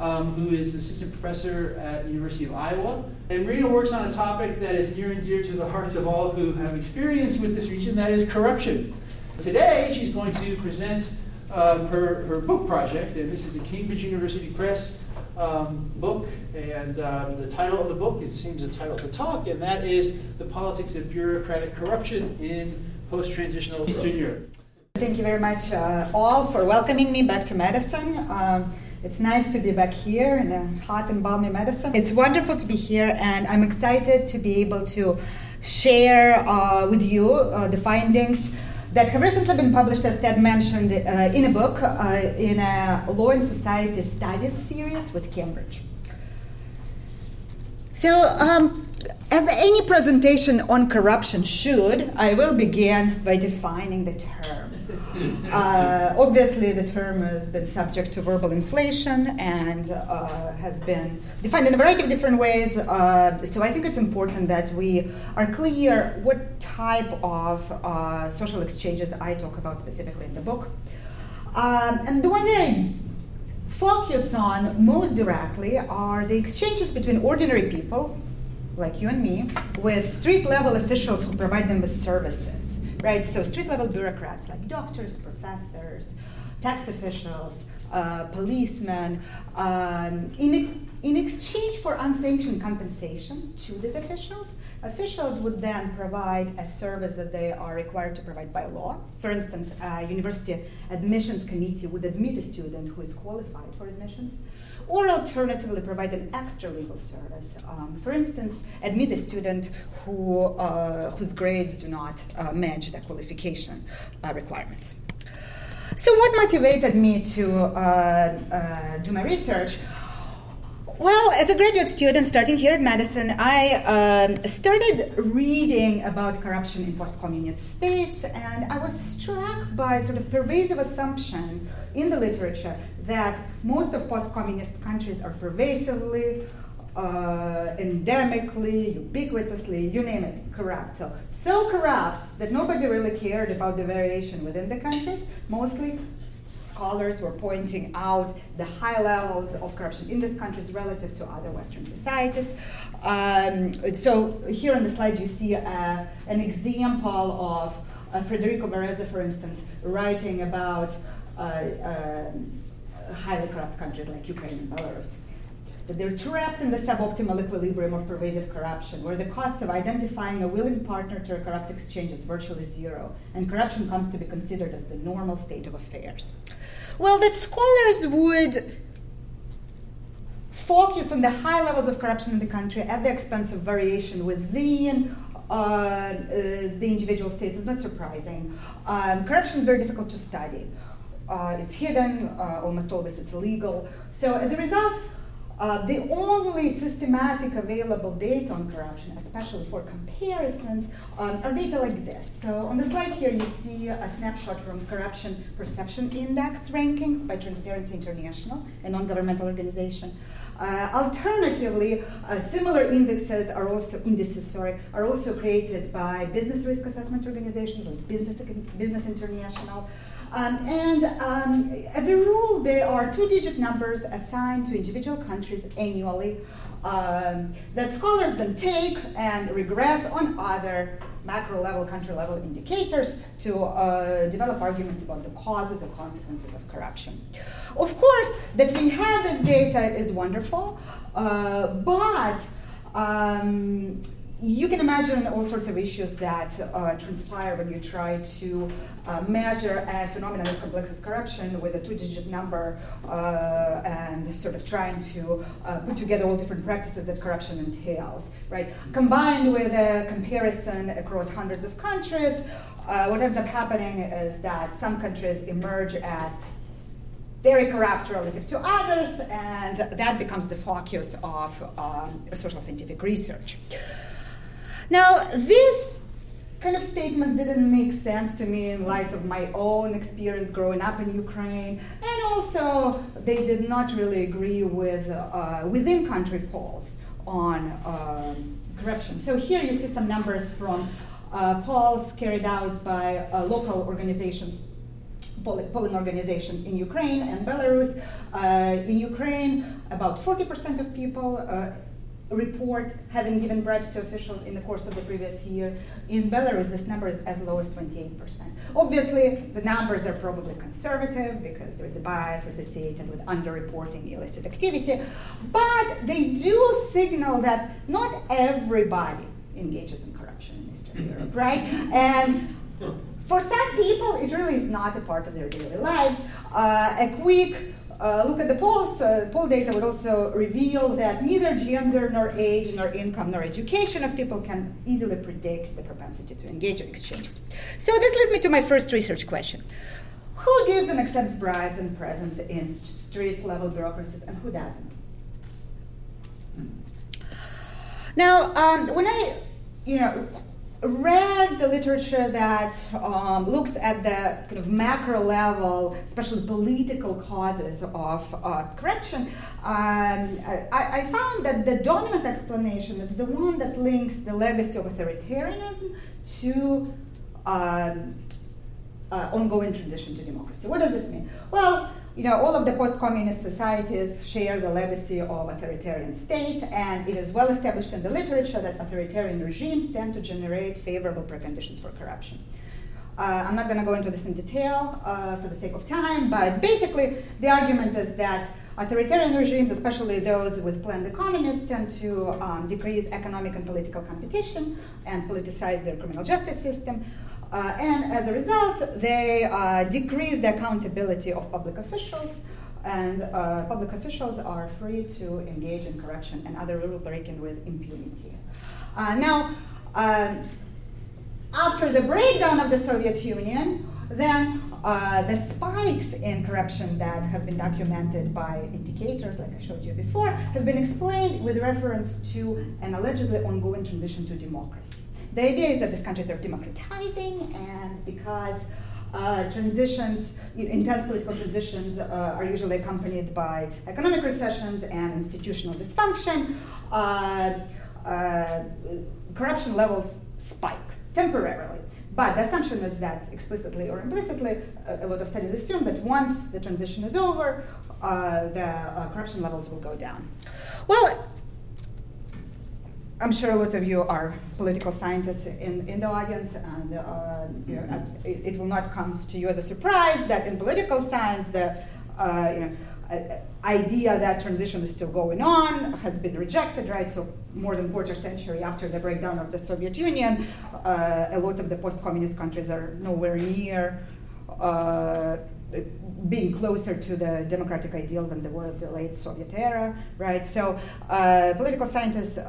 um, who is assistant professor at University of Iowa. And Marina works on a topic that is near and dear to the hearts of all who have experience with this region, that is corruption. Today, she's going to present um, her, her book project, and this is a Cambridge University Press um, book, and um, the title of the book is the same as the title of the talk, and that is The Politics of Bureaucratic Corruption in Post Transitional Eastern Europe. Thank you very much, uh, all, for welcoming me back to Madison. Um, it's nice to be back here in a hot and balmy Madison. It's wonderful to be here, and I'm excited to be able to share uh, with you uh, the findings that have recently been published, as Ted mentioned, uh, in a book uh, in a Law and Society Studies series with Cambridge. So, um, as any presentation on corruption should, I will begin by defining the term. Uh, obviously, the term has been subject to verbal inflation and uh, has been defined in a variety of different ways. Uh, so, I think it's important that we are clear what type of uh, social exchanges I talk about specifically in the book. Um, and the ones that I focus on most directly are the exchanges between ordinary people, like you and me, with street level officials who provide them with services right? So street level bureaucrats like doctors, professors, tax officials, uh, policemen, um, in, in exchange for unsanctioned compensation to these officials, officials would then provide a service that they are required to provide by law. For instance, a university admissions committee would admit a student who is qualified for admissions or alternatively provide an extra legal service. Um, for instance, admit a student who, uh, whose grades do not uh, match the qualification uh, requirements. So, what motivated me to uh, uh, do my research? Well, as a graduate student starting here at Madison, I um, started reading about corruption in post communist states, and I was struck by sort of pervasive assumption in the literature that most of post-communist countries are pervasively, uh, endemically, ubiquitously, you name it, corrupt. So, so corrupt that nobody really cared about the variation within the countries. Mostly, scholars were pointing out the high levels of corruption in these countries relative to other Western societies. Um, so, here on the slide, you see uh, an example of uh, Federico Varese, for instance, writing about. Uh, um, highly corrupt countries like Ukraine and Belarus. That they're trapped in the suboptimal equilibrium of pervasive corruption, where the cost of identifying a willing partner to a corrupt exchange is virtually zero, and corruption comes to be considered as the normal state of affairs. Well, that scholars would focus on the high levels of corruption in the country at the expense of variation within uh, uh, the individual states is not surprising. Um, corruption is very difficult to study. Uh, it's hidden, uh, almost always it's illegal. So as a result, uh, the only systematic available data on corruption, especially for comparisons, um, are data like this. So on the slide here, you see a snapshot from Corruption Perception Index rankings by Transparency International, a non-governmental organization. Uh, alternatively, uh, similar indexes are also indices, sorry, are also created by business risk assessment organizations like Business Business International. Um, and um, as a rule, there are two digit numbers assigned to individual countries annually um, that scholars then take and regress on other macro level, country level indicators to uh, develop arguments about the causes and consequences of corruption. Of course, that we have this data is wonderful, uh, but um, you can imagine all sorts of issues that uh, transpire when you try to uh, measure a phenomenon as complex as corruption with a two digit number uh, and sort of trying to uh, put together all different practices that corruption entails, right? Combined with a comparison across hundreds of countries, uh, what ends up happening is that some countries emerge as very corrupt relative to others, and that becomes the focus of um, social scientific research. Now, these kind of statements didn't make sense to me in light of my own experience growing up in Ukraine, and also they did not really agree with uh, within country polls on um, corruption. So here you see some numbers from uh, polls carried out by uh, local organizations polling organizations in Ukraine and Belarus. Uh, in Ukraine, about 40% of people uh, report having given bribes to officials in the course of the previous year. In Belarus, this number is as low as 28%. Obviously, the numbers are probably conservative because there is a bias associated with underreporting illicit activity, but they do signal that not everybody engages in corruption in Eastern Europe, right? And for some people, it really is not a part of their daily lives. Uh, a quick uh, look at the polls. Uh, poll data would also reveal that neither gender, nor age, nor income, nor education of people can easily predict the propensity to engage in exchanges. So this leads me to my first research question. Who gives and accepts bribes and presents in street level bureaucracies and who doesn't? Now, um, when I, you know, read the literature that um, looks at the kind of macro level, especially political causes of uh, corruption, um, I, I, found that the dominant explanation is the one that links the legacy of authoritarianism to um, uh, ongoing transition to democracy. What does this mean? Well, you know, all of the post-communist societies share the legacy of authoritarian state, and it is well established in the literature that authoritarian regimes tend to generate favorable preconditions for corruption. Uh, I'm not going to go into this in detail uh, for the sake of time, but basically the argument is that authoritarian regimes, especially those with planned economies, tend to um, decrease economic and political competition and politicize their criminal justice system. Uh, and as a result, they uh, decrease the accountability of public officials, and uh, public officials are free to engage in corruption and other rule breaking with impunity. Uh, now, um, after the breakdown of the Soviet Union, then uh, the spikes in corruption that have been documented by indicators, like I showed you before, have been explained with reference to an allegedly ongoing transition to democracy. The idea is that these countries are democratizing, and because uh, transitions, intense political transitions, uh, are usually accompanied by economic recessions and institutional dysfunction, uh, uh corruption levels spike temporarily. But the assumption is that explicitly or implicitly, a, a lot of studies assume that once the transition is over, uh, the uh, corruption levels will go down. Well, I'm sure a lot of you are political scientists in, in the audience, and uh, you know, it, it, will not come to you as a surprise that in political science, the uh, you know, idea that transition is still going on has been rejected, right? So more than quarter century after the breakdown of the Soviet Union, uh, a lot of the post-communist countries are nowhere near uh, being closer to the democratic ideal than they were in the late Soviet era, right? So uh, political scientists uh,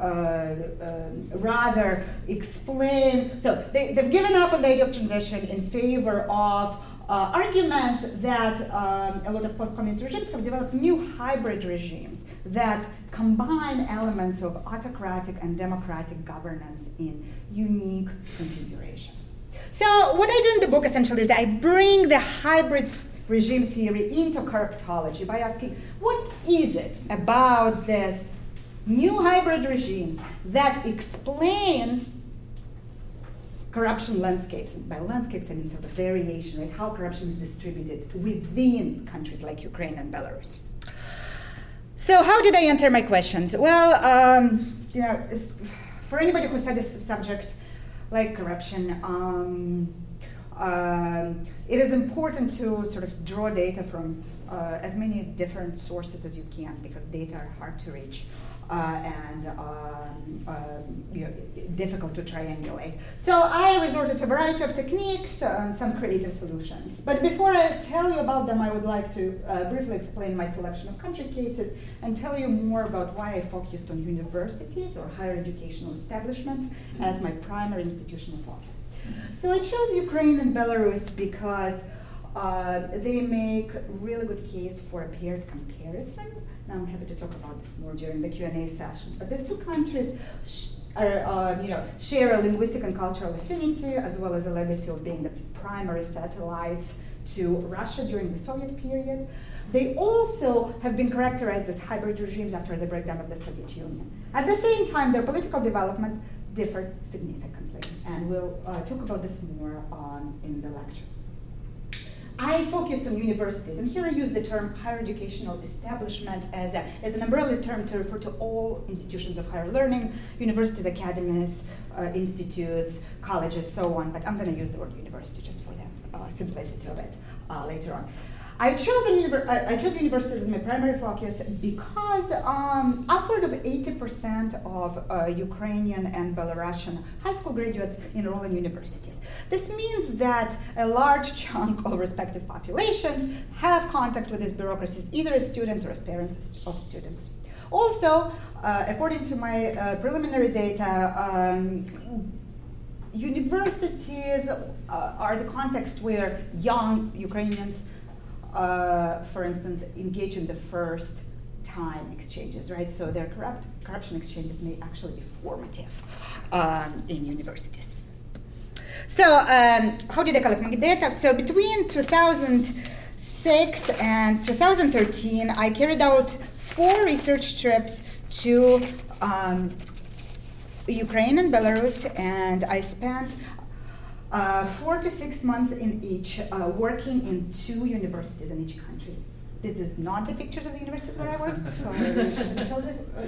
uh, rather explain, so they, have given up on the idea of transition in favor of uh, arguments that um, a lot of post-communist regimes have developed new hybrid regimes that combine elements of autocratic and democratic governance in unique configurations. So what I do in the book essentially is I bring the hybrid regime theory into corruptology by asking what is it about this new hybrid regimes that explains corruption landscapes. And by landscapes, I mean sort of variation, right? How corruption is distributed within countries like Ukraine and Belarus. So, how did I answer my questions? Well, um, you know, for anybody who studies a subject like corruption, um, um, it is important to sort of draw data from uh, as many different sources as you can because data are hard to reach. Uh, and um, uh, you know, difficult to triangulate. So I resorted to a variety of techniques and some creative solutions. But before I tell you about them, I would like to uh, briefly explain my selection of country cases and tell you more about why I focused on universities or higher educational establishments as my primary institutional focus. So I chose Ukraine and Belarus because Uh, they make a really good case for a paired comparison. Now I'm happy to talk about this more during the Q&A session. But the two countries sh- are, uh, you know, share a linguistic and cultural affinity, as well as a legacy of being the primary satellites to Russia during the Soviet period. They also have been characterized as hybrid regimes after the breakdown of the Soviet Union. At the same time, their political development differed significantly, and we'll uh, talk about this more in the lecture. I focused on universities, and here I use the term higher educational establishments as, a, as an umbrella term to refer to all institutions of higher learning, universities, academies, uh, institutes, colleges, so on, but I'm going to use the word university just for the uh, simplicity of it uh, later on. I chose, univer- I chose universities as my primary focus because um, upward of 80% of uh, Ukrainian and Belarusian high school graduates enroll in universities. This means that a large chunk of respective populations have contact with these bureaucracies, either as students or as parents of students. Also, uh, according to my uh, preliminary data, um, universities uh, are the context where young Ukrainians uh, for instance, engage in the first time exchanges, right? So their corrupt, corruption exchanges may actually be formative um, in universities. So um, how did I collect my data? So between 2006 and 2013, I carried out four research trips to um, Ukraine and Belarus, and I spent uh, four to six months in each, uh, working in two universities in each country. This is not the pictures of the universities where I work for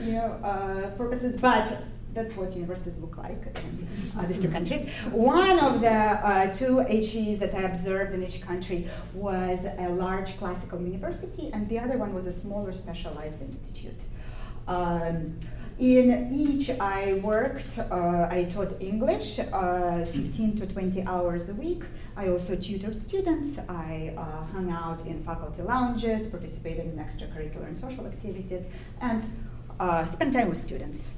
you know, uh, purposes, but that's what universities look like in uh, these two countries. One of the uh, two HEs that I observed in each country was a large classical university, and the other one was a smaller specialized institute. Um, in each, I worked, uh, I taught English uh, 15 to 20 hours a week. I also tutored students. I uh, hung out in faculty lounges, participated in extracurricular and social activities, and uh, spent time with students.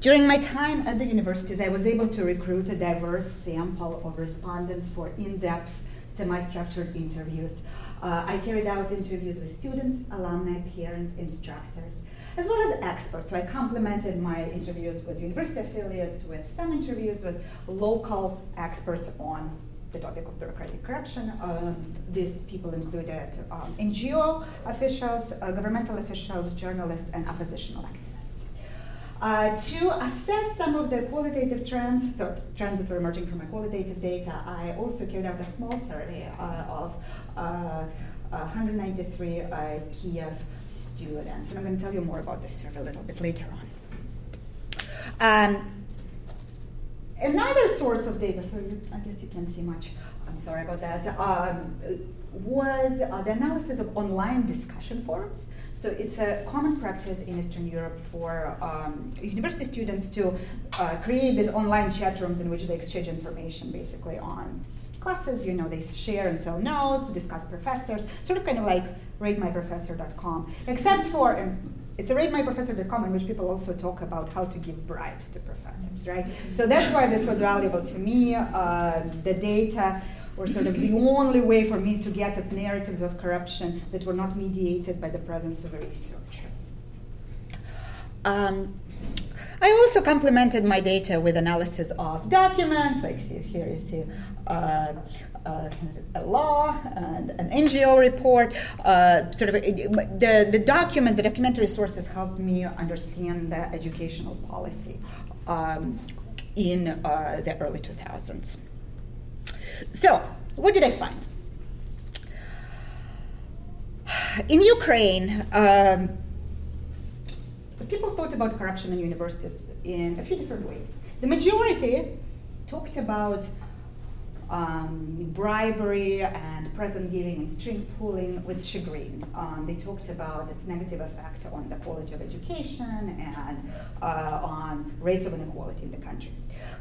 During my time at the universities, I was able to recruit a diverse sample of respondents for in depth, semi structured interviews. Uh, I carried out interviews with students, alumni, parents, instructors as well as experts. So I complemented my interviews with university affiliates with some interviews with local experts on the topic of bureaucratic corruption. Um, these people included um, NGO officials, uh, governmental officials, journalists, and oppositional activists. Uh, to assess some of the qualitative trends, so trends that were emerging from my qualitative data, I also carried out a small survey uh, of uh, 193 uh, Kiev students. And I'm going to tell you more about this survey a little bit later on. Um, another source of data, so you, I guess you can't see much, I'm sorry about that, um, was uh, the analysis of online discussion forums. So it's a common practice in Eastern Europe for um, university students to uh, create these online chat rooms in which they exchange information basically on classes. You know, they share and sell notes, discuss professors, sort of kind of like ratemyprofessor.com, except for, and it's a ratemyprofessor.com in which people also talk about how to give bribes to professors, right? So that's why this was valuable to me. Uh, the data were sort of the only way for me to get at narratives of corruption that were not mediated by the presence of a researcher. Um, I also complemented my data with analysis of documents, like see here you see uh, uh, a law and an NGO report. Uh, sort of the, the document, the documentary sources helped me understand the educational policy um, in uh, the early 2000s. So, what did I find? In Ukraine, um, people thought about corruption in universities in a few different ways. The majority talked about um, bribery and present giving and string pulling with chagrin. Um, they talked about its negative effect on the quality of education and uh, on rates of inequality in the country.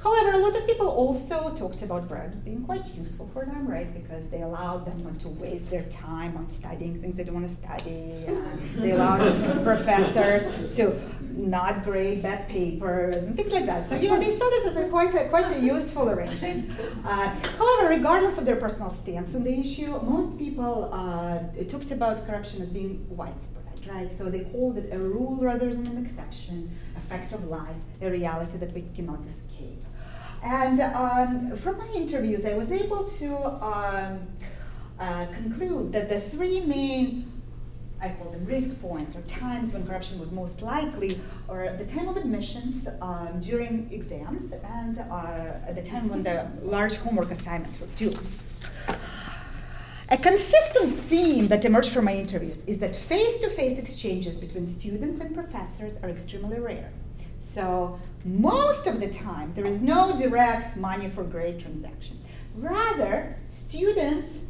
However, a lot of people also talked about bribes being quite useful for them, right? Because they allowed them not to waste their time on studying things they don't want to study. And they allowed professors to not grade bad papers and things like that. So you know they saw this as a quite a, quite a useful arrangement. Uh, however, regardless of their personal stance on the issue, most people uh, talked about corruption as being widespread, right? So they called it a rule rather than an exception, a fact of life, a reality that we cannot escape. And um, from my interviews, I was able to um, uh, conclude that the three main I call them risk points or times when corruption was most likely, or the time of admissions, um, during exams, and uh, the time when the large homework assignments were due. A consistent theme that emerged from my interviews is that face to face exchanges between students and professors are extremely rare. So, most of the time, there is no direct money for grade transaction. Rather, students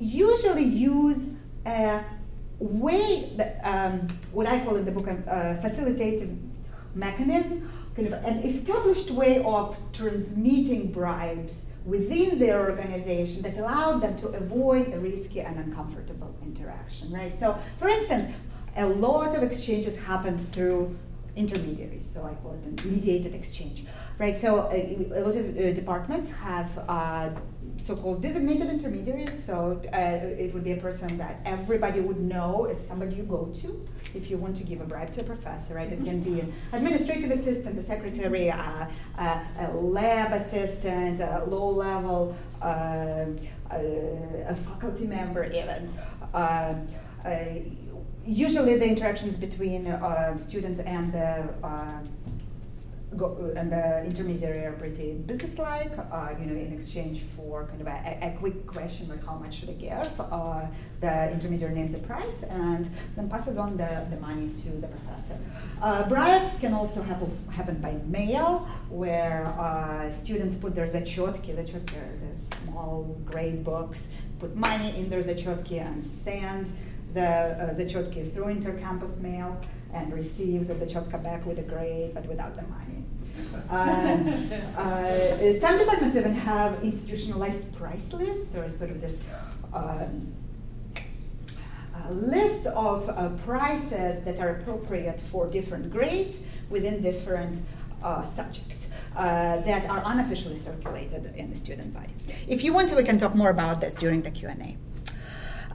usually use a way that um, what I call in the book a uh, facilitative mechanism, kind of an established way of transmitting bribes within their organization that allowed them to avoid a risky and uncomfortable interaction, right? So, for instance, a lot of exchanges happen through intermediaries, so I call it a mediated exchange, right? So, a, a lot of uh, departments have uh, so-called designated intermediaries. So uh, it would be a person that everybody would know is somebody you go to if you want to give a bribe to a professor, right? It can be an administrative assistant, a secretary, uh, uh, a lab assistant, a low-level, uh, a faculty member, even. Uh, uh, usually, the interactions between students and the go, and the intermediary are pretty businesslike, uh, you know, in exchange for kind of a, a, quick question like how much should I give, uh, the intermediary names a price and then passes on the, the money to the professor. Uh, bribes can also happen, happen by mail, where uh, students put their zachotki are the small gray books, put money in their zachotki and send the uh, zachotki through intercampus mail and receive the zachotka back with a grade but without the money. Um, uh, some departments even have institutionalized price lists, or sort of this um, list of uh, prices that are appropriate for different grades within different uh, subjects. Uh, that are unofficially circulated in the student body. If you want to, we can talk more about this during the Q&A.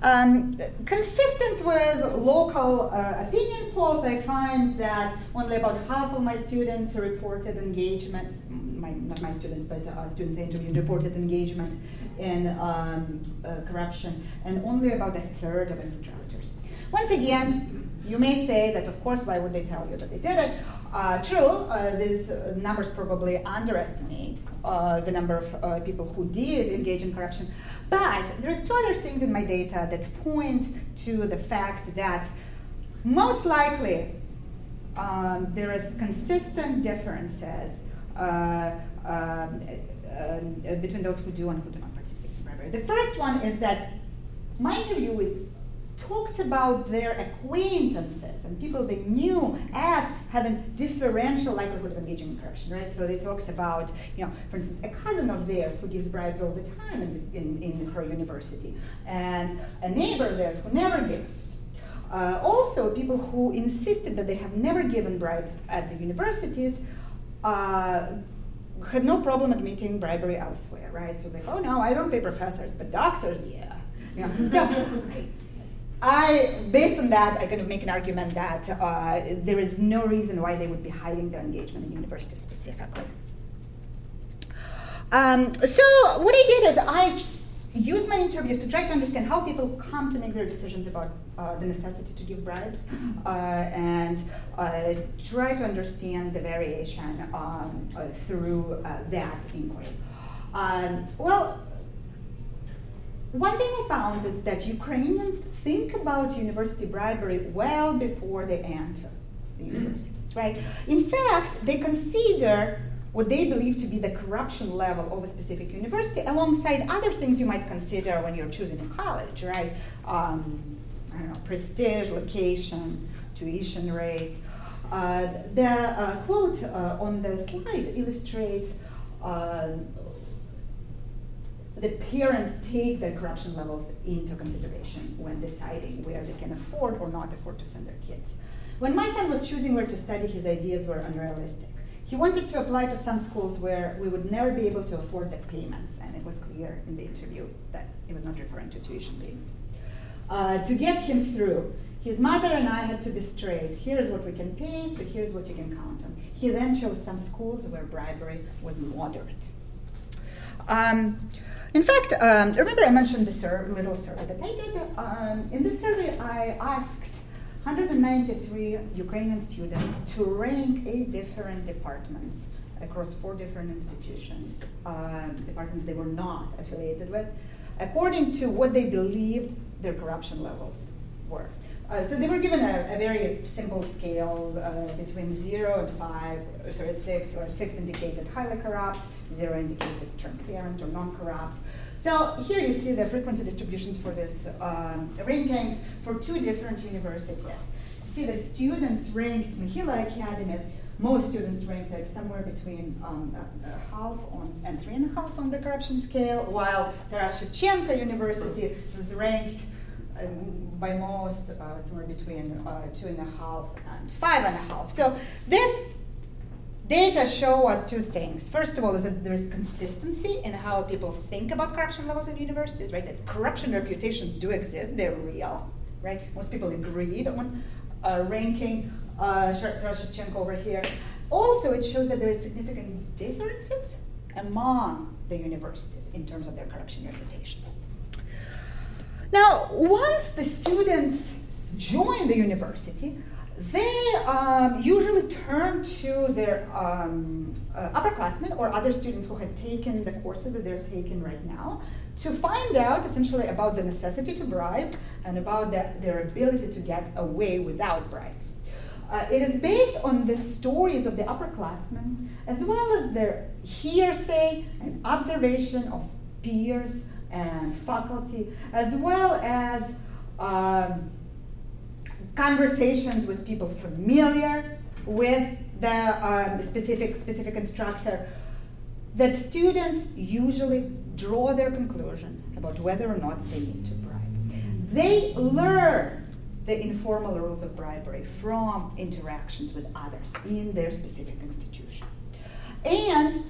Um, consistent with local uh, opinion polls, I find that only about half of my students reported engagement, my, not my students, but uh, students interviewed reported engagement in um, uh, corruption, and only about a third of instructors. Once again, you may say that, of course, why would they tell you that they did it? Uh, true, uh, these numbers probably underestimate uh, the number of uh, people who did engage in corruption. But there's two other things in my data that point to the fact that most likely um, there is consistent differences uh, um, uh, between those who do and who do not participate in bribery. The first one is that my interview is talked about their acquaintances and people they knew as having differential likelihood of engaging in corruption, right? So they talked about, you know, for instance, a cousin of theirs who gives bribes all the time in, in, in her university, and a neighbor of theirs who never gives. Uh, also, people who insisted that they have never given bribes at the universities uh, had no problem admitting bribery elsewhere, right? So they, oh no, I don't pay professors, but doctors, yeah. yeah. So I, based on that, I kind of make an argument that uh, there is no reason why they would be hiding their engagement in university specifically. Um, so what I did is I used my interviews to try to understand how people come to make their decisions about uh, the necessity to give bribes uh, and uh, try to understand the variation um, uh, through uh, that inquiry. Um, well, one thing I found is that Ukrainians think about university bribery well before they enter the mm. universities, right? In fact, they consider what they believe to be the corruption level of a specific university alongside other things you might consider when you're choosing a college, right? Um, I don't know, prestige, location, tuition rates. Uh, the uh, quote uh, on the slide illustrates that parents take their corruption levels into consideration when deciding where they can afford or not afford to send their kids. When my son was choosing where to study, his ideas were unrealistic. He wanted to apply to some schools where we would never be able to afford the payments, and it was clear in the interview that he was not referring to tuition payments. Uh, to get him through, his mother and I had to be straight. Here's what we can pay, so here's what you can count on. He then chose some schools where bribery was moderate. Um, in fact, um, remember I mentioned the sur- little survey that I did? Um, in this survey, I asked 193 Ukrainian students to rank eight different departments across four different institutions, uh, departments they were not affiliated with, according to what they believed their corruption levels were. Uh, so they were given a, a very simple scale uh, between zero and five, sorry, six, or six indicated highly corrupt, zero indicated transparent or non-corrupt. So here you see the frequency distributions for this um, rankings for two different universities. You see that students ranked Mohyla Academy, most students ranked at somewhere between um, a, a half on, and three and a half on the corruption scale, while Taras Shevchenko University was ranked um, by most uh, somewhere between uh, two and a half and five and a half. So this data show us two things. First of all, is that there is consistency in how people think about corruption levels in universities, right? That corruption reputations do exist, they're real, right? Most people agreed on uh, ranking uh, Shevchenko over here. Also, it shows that there is significant differences among the universities in terms of their corruption reputations. Now, once the students join the university, they um, usually turn to their um, uh, upperclassmen or other students who had taken the courses that they're taking right now to find out essentially about the necessity to bribe and about the, their ability to get away without bribes. Uh, it is based on the stories of the upperclassmen as well as their hearsay and observation of peers and faculty, as well as um, conversations with people familiar with the um, specific, specific instructor, that students usually draw their conclusion about whether or not they need to bribe. They learn the informal rules of bribery from interactions with others in their specific institution. And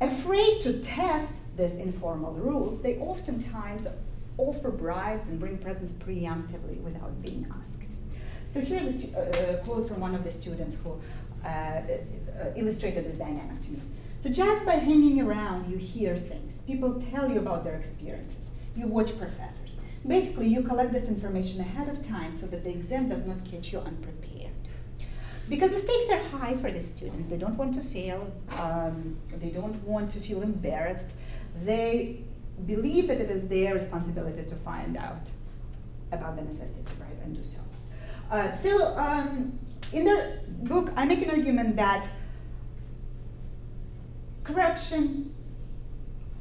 afraid to test these informal rules, they oftentimes offer bribes and bring presents preemptively without being. So here's a, stu- uh, quote from one of the students who uh, uh, illustrated this dynamic to me. So just by hanging around, you hear things. People tell you about their experiences. You watch professors. Basically, you collect this information ahead of time so that the exam does not catch you unprepared. Because the stakes are high for the students. They don't want to fail. Um, they don't want to feel embarrassed. They believe that it is their responsibility to find out about the necessity to bribe and do so. Uh, so um, in the book, I make an argument that corruption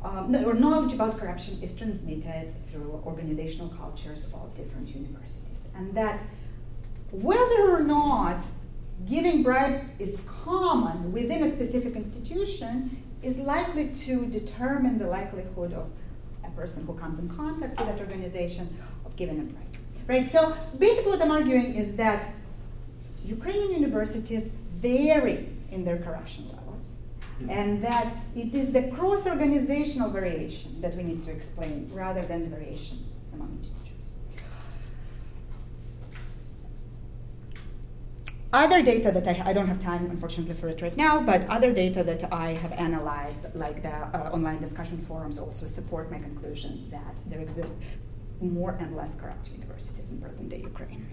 um, or knowledge about corruption is transmitted through organizational cultures of different universities, and that whether or not giving bribes is common within a specific institution is likely to determine the likelihood of a person who comes in contact with that organization of giving a bribe. Right? So basically what I'm arguing is that Ukrainian universities vary in their corruption levels. And that it is the cross organizational variation that we need to explain rather than the variation among individuals. Other data that I, I, don't have time, unfortunately, for it right now, but other data that I have analyzed, like the uh, online discussion forums, also support my conclusion that there exists more and less corrupt universities in present day Ukraine.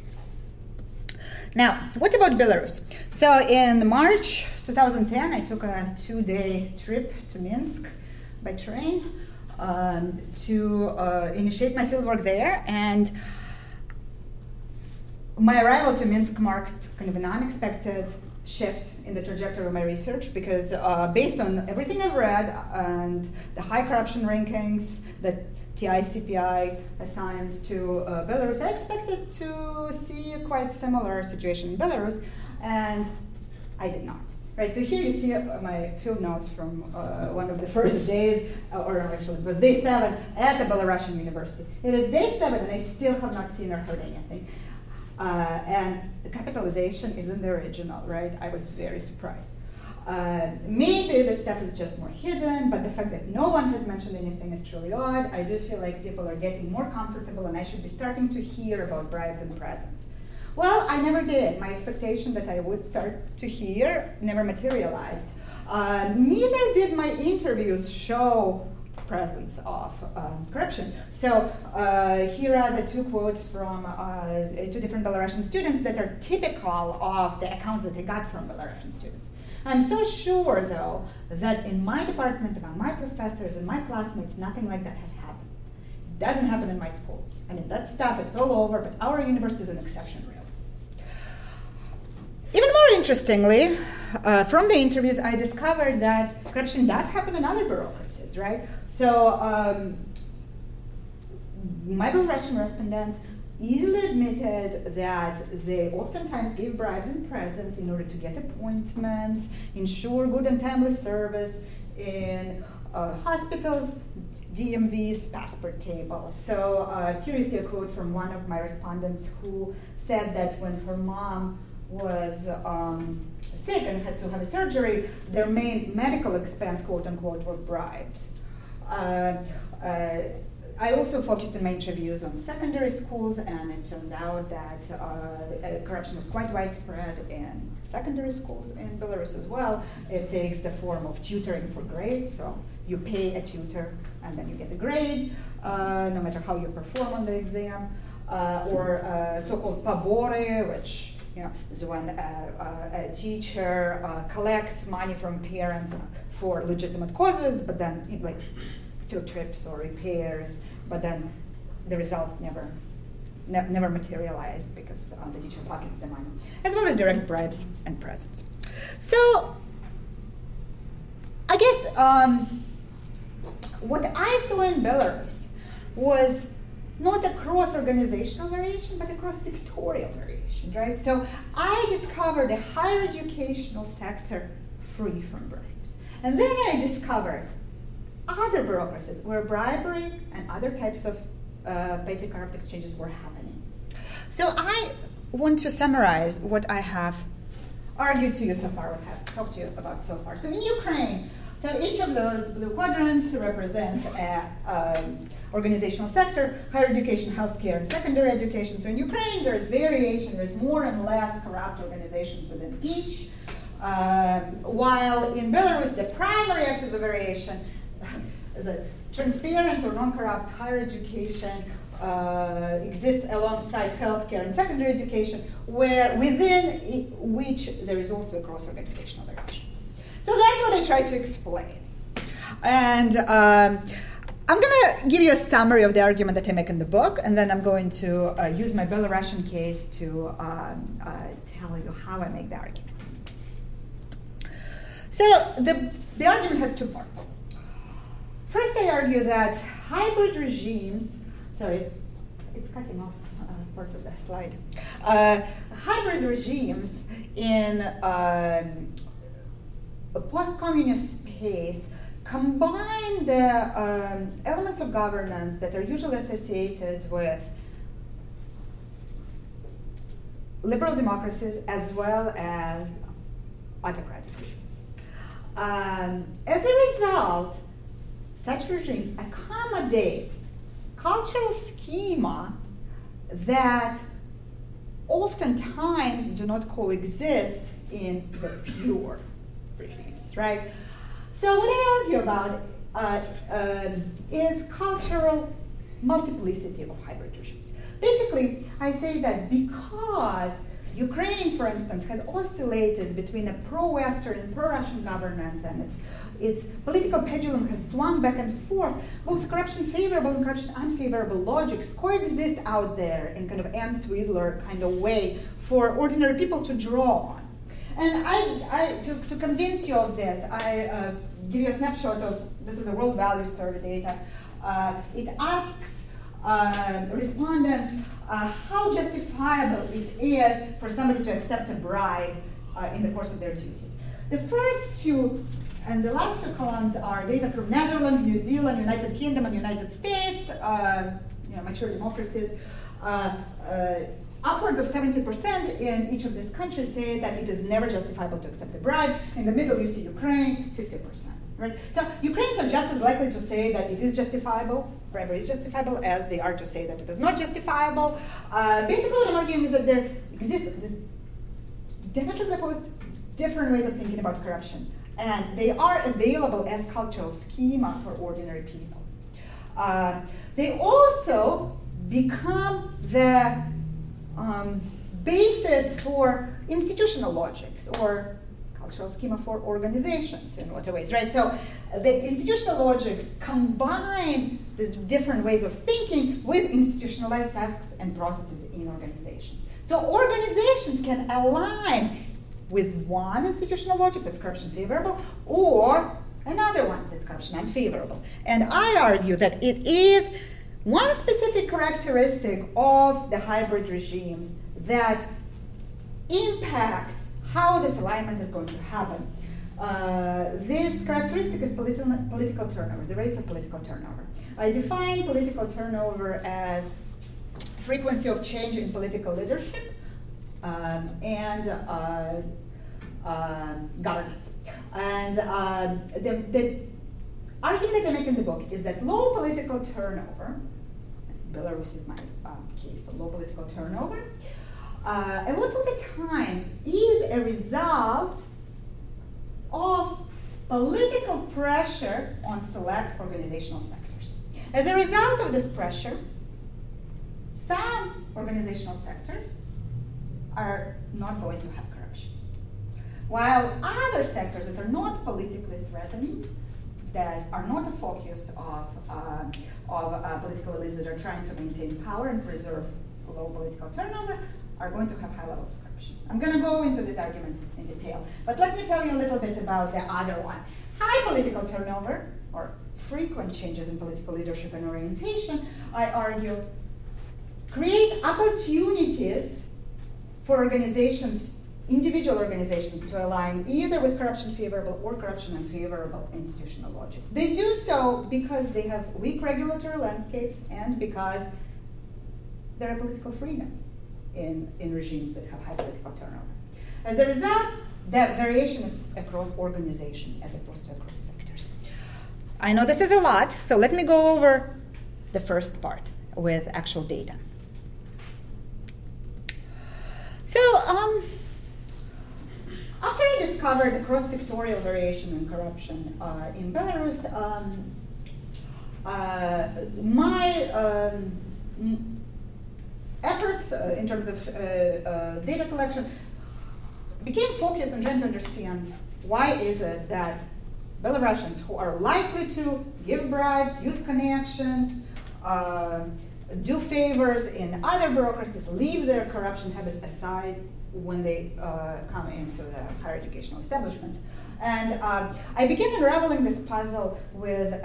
Now, what about Belarus? So, in March 2010, I took a two day trip to Minsk by train um, to uh, initiate my fieldwork there. And my arrival to Minsk marked kind of an unexpected shift in the trajectory of my research because, uh, based on everything I've read and the high corruption rankings that TI-CPI assigns to uh, Belarus, I expected to see a quite similar situation in Belarus, and I did not. Right, so here you see uh, my field notes from uh, one of the first days, uh, or actually it was day seven at the Belarusian university. It is day seven, and I still have not seen or heard anything. Uh, and the capitalization isn't the original, right? I was very surprised. Uh, maybe the stuff is just more hidden, but the fact that no one has mentioned anything is truly odd. I do feel like people are getting more comfortable, and I should be starting to hear about bribes and presents. Well, I never did. My expectation that I would start to hear never materialized. Uh, neither did my interviews show presence of uh, corruption. So uh, here are the two quotes from uh, two different Belarusian students that are typical of the accounts that I got from Belarusian students. I'm so sure, though, that in my department, among my professors and my classmates, nothing like that has happened. It doesn't happen in my school. I mean, that stuff, it's all over, but our university is an exception, really. Even more interestingly, uh, from the interviews, I discovered that corruption does happen in other bureaucracies, right? So, um, my Belarusian respondents easily admitted that they oftentimes give bribes and presents in order to get appointments, ensure good and timely service in uh, hospitals, DMVs, passport tables. So, uh, curiously, a quote from one of my respondents who said that when her mom was um, sick and had to have a surgery, their main medical expense, quote unquote, were bribes. Uh, uh, I also focused in my interviews on secondary schools, and it turned out that uh, uh, corruption was quite widespread in secondary schools in Belarus as well. It takes the form of tutoring for grades, so you pay a tutor and then you get a grade, uh, no matter how you perform on the exam, uh, or uh, so-called pabore, which you know, is when uh, a teacher collects money from parents for legitimate causes, but then like field trips or repairs, but then the results never ne- never materialize because uh, the teacher pockets the money, as well as direct bribes and presents. So, I guess um, what I saw in Belarus was not a cross organizational variation, but a cross sectorial variation, right? So, I discovered a higher educational sector free from bribes. And then I discovered other bureaucracies where bribery and other types of uh, petty corrupt exchanges were happening. So I want to summarize what I have argued to you so far, what I have talked to you about so far. So in Ukraine, so each of those blue quadrants represents a um, organizational sector, higher education, healthcare, and secondary education. So in Ukraine, there's variation, there's more and less corrupt organizations within each. Uh, while in Belarus, the primary axis of variation as a transparent or non-corrupt higher education uh, exists alongside healthcare and secondary education, where within which there is also cross-organizational direction. So that's what I try to explain. And um, I'm going to give you a summary of the argument that I make in the book, and then I'm going to uh, use my Belarusian case to um, uh, tell you how I make the argument. So the, the argument has two parts. First, I argue that hybrid regimes, sorry, it's, it's cutting off uh, part of the slide. Uh, hybrid regimes in um, a post communist space combine the um, elements of governance that are usually associated with liberal democracies as well as autocratic regimes. Um, as a result, such regimes accommodate cultural schema that oftentimes do not coexist in the pure regimes, right? So what I argue about uh, uh, is cultural multiplicity of hybrid regimes. Basically, I say that because Ukraine, for instance, has oscillated between a pro-Western and pro-Russian governance and its its political pendulum has swung back and forth. Both corruption favorable and corruption unfavorable logics coexist out there in kind of Ann Swidler kind of way for ordinary people to draw on. And I, I to, to convince you of this, I uh, give you a snapshot of this is a World Values Survey data. Uh, it asks uh, respondents uh, how justifiable it is for somebody to accept a bribe uh, in the course of their duties. The first two and the last two columns are data from Netherlands, New Zealand, United Kingdom, and United States, uh, you know, mature democracies. Uh, uh, upwards of 70% in each of these countries say that it is never justifiable to accept a bribe. In the middle, you see Ukraine, 50%. Right? So Ukrainians are just as likely to say that it is justifiable, bribery is justifiable, as they are to say that it is not justifiable. Uh, basically, what I'm arguing is that there exists this diametrically opposed different ways of thinking about corruption, and they are available as cultural schema for ordinary people. Uh, they also become the um, basis for institutional logics or cultural schema for organizations in what ways, right? So the institutional logics combine these different ways of thinking with institutionalized tasks and processes in organizations. So organizations can align with one institutional logic that's corruption favorable or another one that's corruption unfavorable. And I argue that it is one specific characteristic of the hybrid regimes that impacts how this alignment is going to happen. Uh, this characteristic is political, political turnover, the rates of political turnover. I define political turnover as frequency of change in political leadership um, and uh, uh, governance. And uh, the, the argument I make in the book is that low political turnover, Belarus is my uh, case, so low political turnover, uh, a lot of the time is a result of political pressure on select organizational sectors. As a result of this pressure, some organizational sectors are not going to have corruption. While other sectors that are not politically threatening, that are not a focus of, uh, of uh, political elites that are trying to maintain power and preserve low political turnover, are going to have high levels of corruption. I'm going to go into this argument in detail, but let me tell you a little bit about the other one. High political turnover, or frequent changes in political leadership and orientation, I argue, create opportunities for organizations, individual organizations, to align either with corruption favorable or corruption unfavorable institutional logics. They do so because they have weak regulatory landscapes and because there are political freedoms in, in regimes that have high political turnover. As a result, that variation is across organizations as opposed to across sectors. I know this is a lot, so let me go over the first part with actual data. So, um, after I discovered the cross-sectorial variation in corruption uh, in Belarus, um, uh, my um, efforts uh, in terms of uh, uh, data collection became focused on trying to understand why is it that Belarusians who are likely to give bribes, use connections, uh, do favors in other bureaucracies, leave their corruption habits aside when they uh, come into the higher educational establishments. And uh, I began unraveling this puzzle with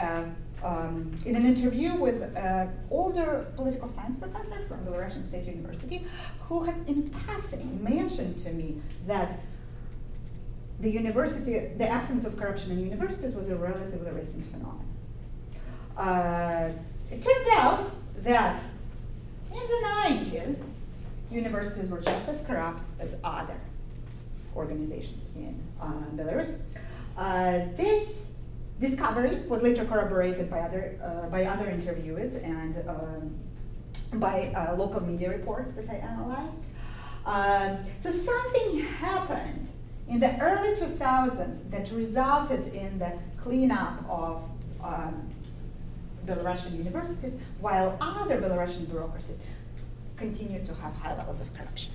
um, in an interview with an older political science professor from the Russian State University, who has in passing mentioned to me that the university, the absence of corruption in universities was a relatively recent phenomenon. Uh, it turns out that in the 90s, universities were just as corrupt as other organizations in uh, Belarus. Uh, this discovery was later corroborated by other, uh, by other interviews and um, by uh, local media reports that I analyzed. Uh, so something happened in the early 2000s that resulted in the cleanup of um, Belarusian universities, while other Belarusian bureaucracies continued to have high levels of corruption.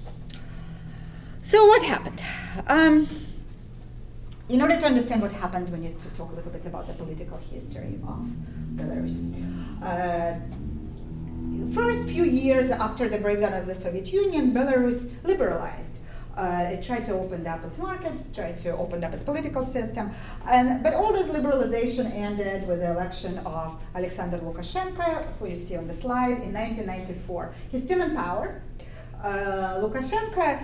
So what happened? Um, in order to understand what happened, we need to talk a little bit about the political history of Belarus. Uh, first few years after the breakdown of the Soviet Union, Belarus liberalized. Uh, it tried to open up its markets, tried to open up its political system, and but all this liberalization ended with the election of Alexander Lukashenko, who you see on the slide, in 1994. He's still in power. Uh, Lukashenko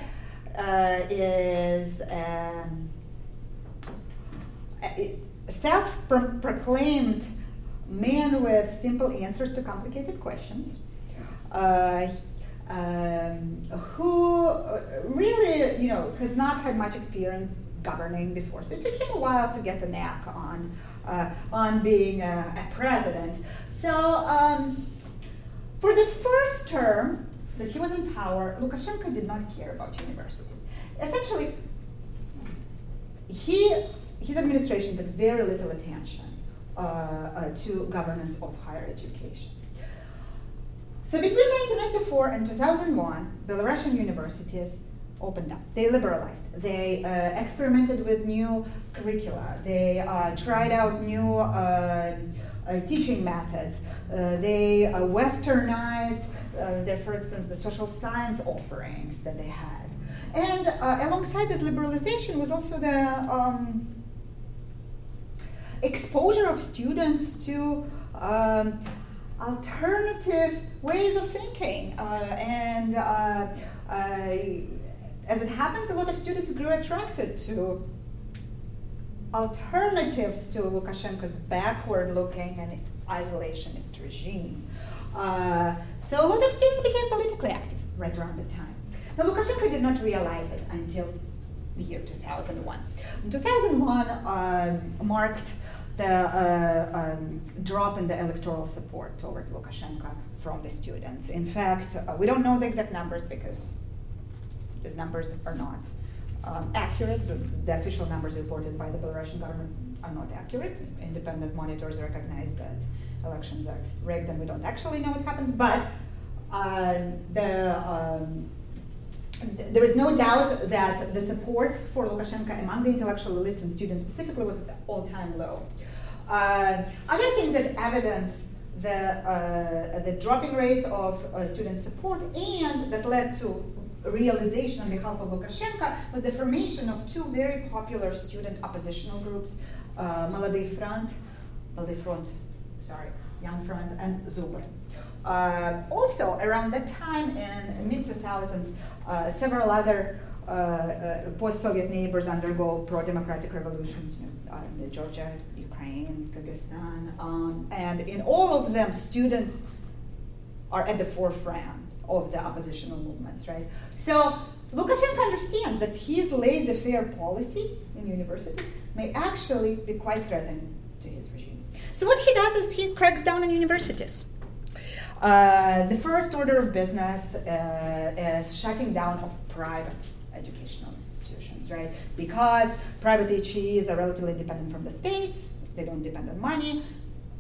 uh, is. Um, self proclaimed man with simple answers to complicated questions. Uh, um, who uh, really, you know, has not had much experience governing before. So it took him a while to get a knack on uh, on being a, a president. So um, for the first term that he was in power, Lukashenko did not care about universities. Essentially, he his administration paid very little attention uh, uh, to governance of higher education. So between 1994 and 2001, Belarusian universities opened up. They liberalized. They uh, experimented with new curricula. They uh, tried out new uh, uh teaching methods. Uh, they uh, westernized their, for instance, the social science offerings that they had. And alongside this liberalization was also the um, exposure of students to um, alternative ways of thinking. Uh, and uh, as it happens, a lot of students grew attracted to alternatives to Lukashenko's backward looking and isolationist regime. Uh, so a lot of students became politically active right around the time. Now, Lukashenko did not realize it until the year 2001. In 2001 um, marked the uh, um, drop in the electoral support towards Lukashenko from the students. In fact, uh, we don't know the exact numbers because these numbers are not um, accurate. The, the, official numbers reported by the Belarusian government are not accurate. Independent monitors recognize that elections are rigged and we don't actually know what happens. But uh, the um, there is no doubt that the support for Lukashenko among the intellectual elites and students specifically was at all-time low. Uh, other things that evidence the, uh, the dropping rate of uh, student support and that led to realization on behalf of Lukashenko was the formation of two very popular student oppositional groups, uh, Молодой Front, Молодой Front, sorry, Young Front, and Zubr. Uh, also, around that time in mid 2000s, uh, several other uh, uh, post-Soviet neighbors undergo pro-democratic revolutions uh, in Georgia, Ukraine, Kyrgyzstan, um, and in all of them, students are at the forefront of the oppositional movements, right? So Lukashenko understands that his laissez-faire policy in universities may actually be quite threatening to his regime. So what he does is he cracks down on universities. Uh, the first order of business uh, is shutting down of private educational institutions, right? Because private HEs are relatively dependent from the state, they don't depend on money,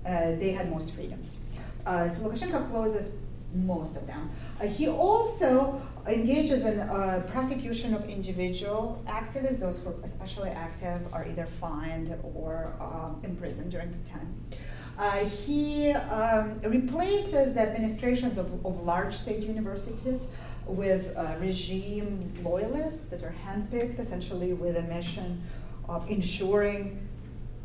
uh, they had most freedoms. Uh, so Lukashenko closes most of them. Uh, he also engages in uh, prosecution of individual activists. Those who are especially active are either fined or um, imprisoned during the time. Uh, he um, replaces the administrations of, of, large state universities with uh, regime loyalists that are handpicked essentially with a mission of ensuring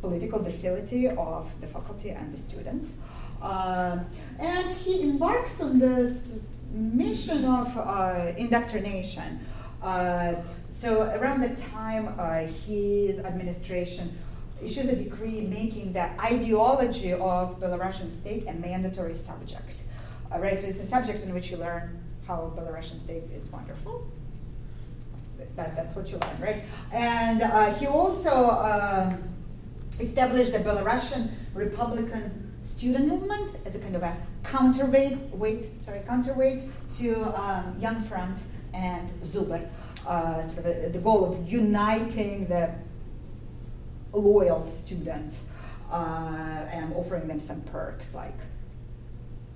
political docility of the faculty and the students. Uh, and he embarks on this mission of uh, indoctrination. Uh, so around the time uh, his administration issues a decree making the ideology of Belarusian state a mandatory subject. Uh, right, so it's a subject in which you learn how Belarusian state is wonderful. That, that's what you learn, right? And uh, he also um, established the Belarusian Republican student movement as a kind of a counterweight, weight, sorry, counterweight to um, Young Front and Zubr. Uh, sort of a, the goal of uniting the loyal students uh, and offering them some perks like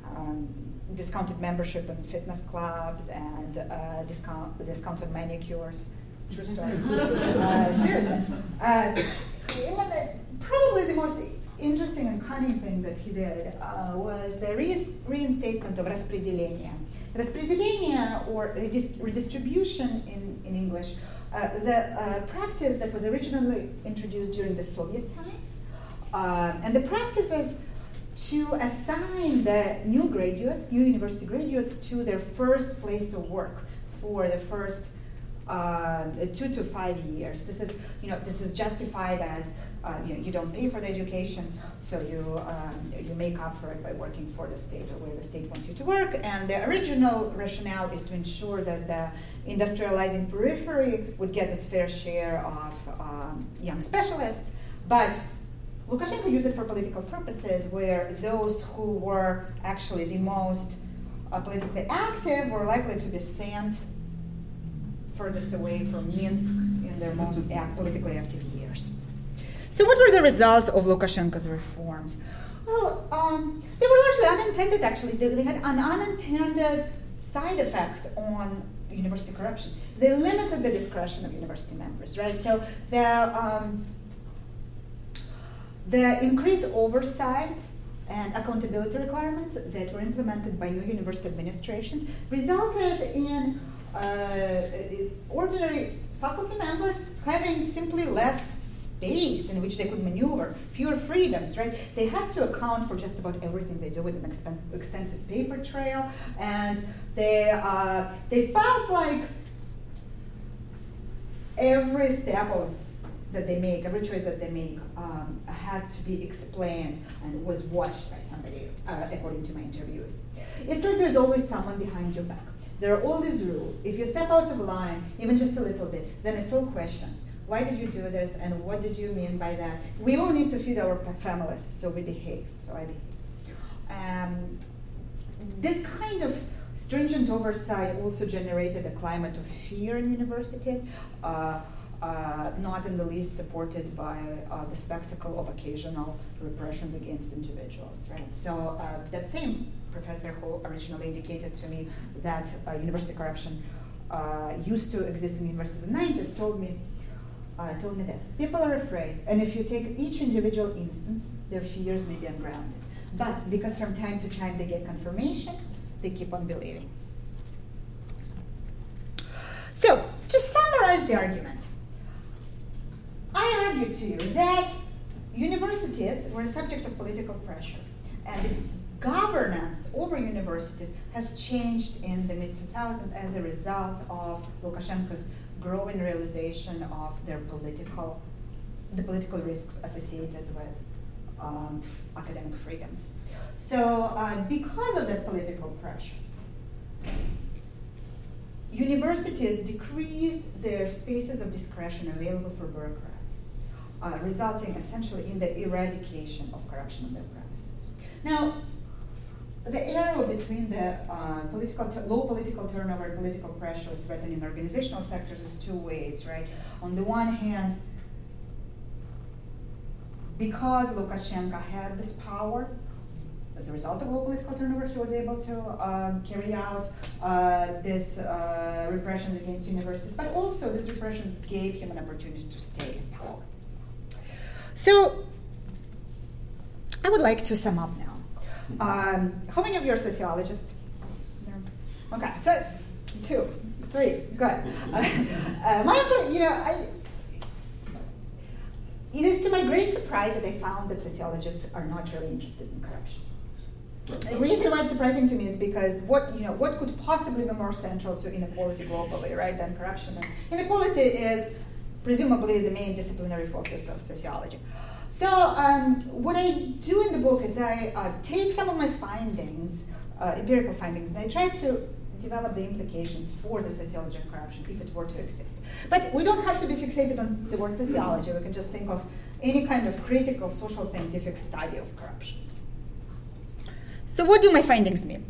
um, discounted membership in fitness clubs and uh, discount, discounted manicures. True story. uh, seriously. Uh, probably the most interesting and cunning thing that he did uh, was the re- reinstatement of распределение. Распределение, or redistribution in, in English, uh, the uh, practice that was originally introduced during the Soviet times. Uh, and the practice is to assign the new graduates, new university graduates, to their first place of work for the first uh, two to five years. This is, you know, this is justified as uh, you, know, you don't pay for the education, so you, um, you make up for it by working for the state or where the state wants you to work. And the original rationale is to ensure that the industrializing periphery would get its fair share of um, young specialists. But Lukashenko used it for political purposes, where those who were actually the most uh, politically active were likely to be sent furthest away from Minsk in their most act, politically active years. So, what were the results of Lukashenko's reforms? Well, um, they were largely unintended, actually. They, they, had an unintended side effect on university corruption. They limited the discretion of university members, right? So, the, um, the increased oversight and accountability requirements that were implemented by new university administrations resulted in uh, ordinary faculty members having simply less space in which they could maneuver, fewer freedoms, right? They had to account for just about everything they do with an extensive paper trail, and they uh, they felt like every step of that they make, every choice that they make, um, had to be explained and was watched by somebody, uh, according to my interviews. It's like there's always someone behind your back. There are all these rules. If you step out of line, even just a little bit, then it's all questions. Why did you do this, and what did you mean by that? We all need to feed our families, so we behave. So I behave. Um, this kind of stringent oversight also generated a climate of fear in universities. Uh, uh, not in the least supported by uh, the spectacle of occasional repressions against individuals, right? So uh, that same professor who originally indicated to me that uh, university corruption uh, used to exist in universities in the 90s told me, uh, told me this. People are afraid, and if you take each individual instance, their fears may be ungrounded. But because from time to time they get confirmation, they keep on believing. So, to summarize the argument, I argue to you that universities were a subject of political pressure, and governance over universities has changed in the mid 2000s as a result of Lukashenko's growing realization of their political, the political risks associated with um, academic freedoms. So, uh, because of that political pressure, universities decreased their spaces of discretion available for bureaucrats uh, resulting essentially in the eradication of corruption on their premises. Now, the arrow between the uh, political low political turnover and political pressure threatening organizational sectors is two ways, right? On the one hand, because Lukashenko had this power, as a result of low political turnover, he was able to um, carry out uh, this uh, against universities, but also these repressions gave him an opportunity to stay in power. So I would like to sum up now. Um, how many of you are sociologists? Okay, so two, three, good. Uh, my, you know, I, it is to my great surprise that I found that sociologists are not really interested in corruption. The reason why it's surprising to me is because what you know what could possibly be more central to inequality globally, right, than corruption? And inequality is presumably the main disciplinary focus of sociology. So um, what I do in the book is I uh, take some of my findings, uh, empirical findings, and I try to develop the implications for the sociology of corruption if it were to exist. But we don't have to be fixated on the word sociology. We can just think of any kind of critical social scientific study of corruption. So what do my findings mean?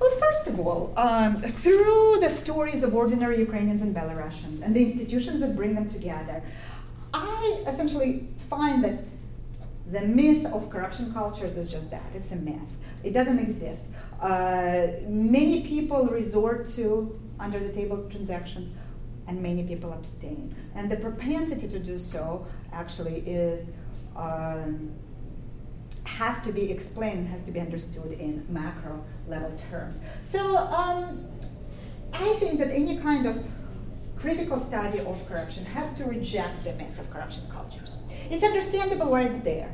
Well, first of all, um, through the stories of ordinary Ukrainians and Belarusians and the institutions that bring them together, I essentially find that the myth of corruption cultures is just that it's a myth. It doesn't exist. Uh, many people resort to under the table transactions, and many people abstain. And the propensity to do so actually is. Um, has to be explained, has to be understood in macro level terms. So um, I think that any kind of critical study of corruption has to reject the myth of corruption cultures. It's understandable why it's there.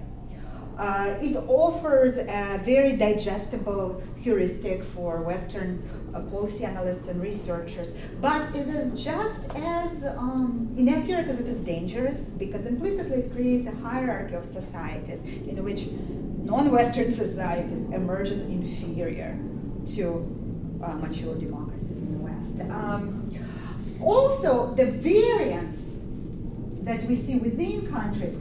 Uh, it offers a very digestible heuristic for Western uh, policy analysts and researchers, but it is just as um, inaccurate as it is dangerous because implicitly it creates a hierarchy of societies in which non-Western societies emerges inferior to uh, mature democracies in the West. Um, also, the variance that we see within countries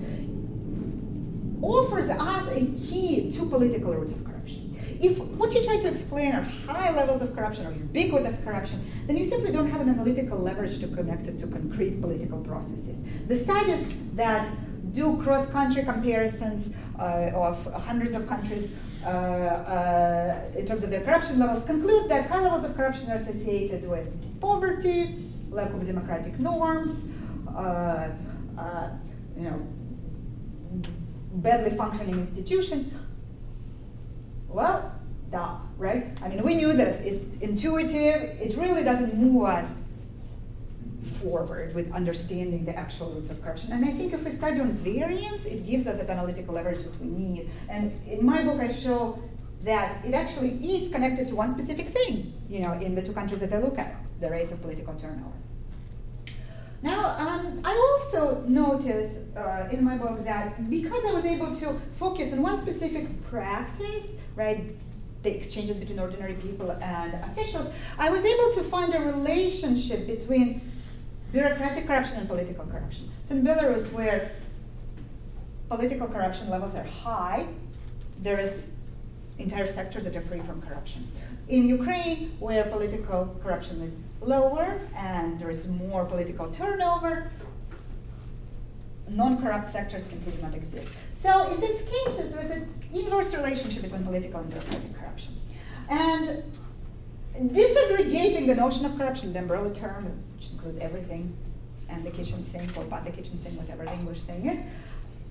offers us a key to political roots of corruption. If what you try to explain are high levels of corruption or ubiquitous corruption, then you simply don't have an analytical leverage to connect it to concrete political processes. The studies that do cross-country comparisons uh, of hundreds of countries uh, uh, in terms of their corruption levels conclude that high levels of corruption are associated with poverty, lack of democratic norms, uh, uh, you know, badly functioning institutions. Well, duh, right? I mean, we knew this. It's intuitive. It really doesn't move us forward with understanding the actual roots of corruption. And I think if we study on variance, it gives us that analytical leverage that we need. And in my book, I show that it actually is connected to one specific thing, you know, in the two countries that I look at, the rates of political turnover. Now, um, I also notice uh, in my book that because I was able to focus on one specific practice, right, the exchanges between ordinary people and officials, I was able to find a relationship between bureaucratic corruption and political corruption. So in Belarus, where political corruption levels are high, there is entire sectors that are free from corruption. In Ukraine, where political corruption is lower and there is more political turnover, non-corrupt sectors simply do not exist. So in these cases, there is an inverse relationship between political and bureaucratic corruption. And disaggregating the notion of corruption, the umbrella term, which includes everything, and the kitchen sink, or but the kitchen sink, whatever the English saying is,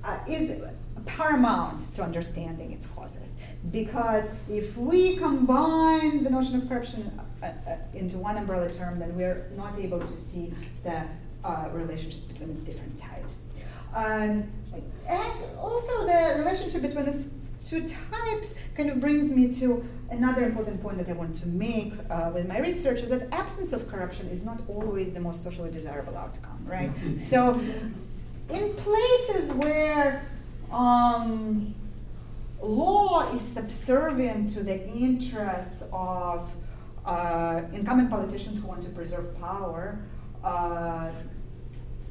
uh, is paramount to understanding its causes. Because if we combine the notion of corruption uh, uh, into one umbrella term, then we're not able to see the uh, relationships between its different types. Um, and also the relationship between its two types kind of brings me to another important point that I want to make uh, with my research is that absence of corruption is not always the most socially desirable outcome, right? so in places where um, law is subservient to the interests of uh, incumbent politicians who want to preserve power, uh,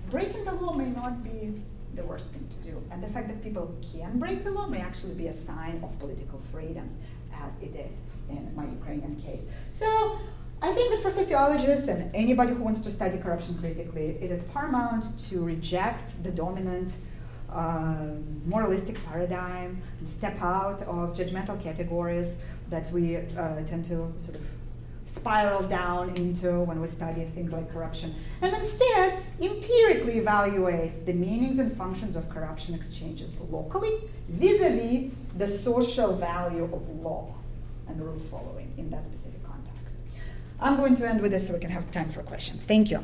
breaking the law may not be the worst thing to do. And the fact that people can break the law may actually be a sign of political freedoms, as it is in my Ukrainian case. So I think that for sociologists and anybody who wants to study corruption critically, it is paramount to reject the dominant uh, moralistic paradigm and step out of judgmental categories that we uh, tend to sort of spiral down into when we study things like corruption, and instead empirically evaluate the meanings and functions of corruption exchanges locally vis a vis the social value of law and rule following in that specific. I'm going to end with this so we can have time for questions. Thank you.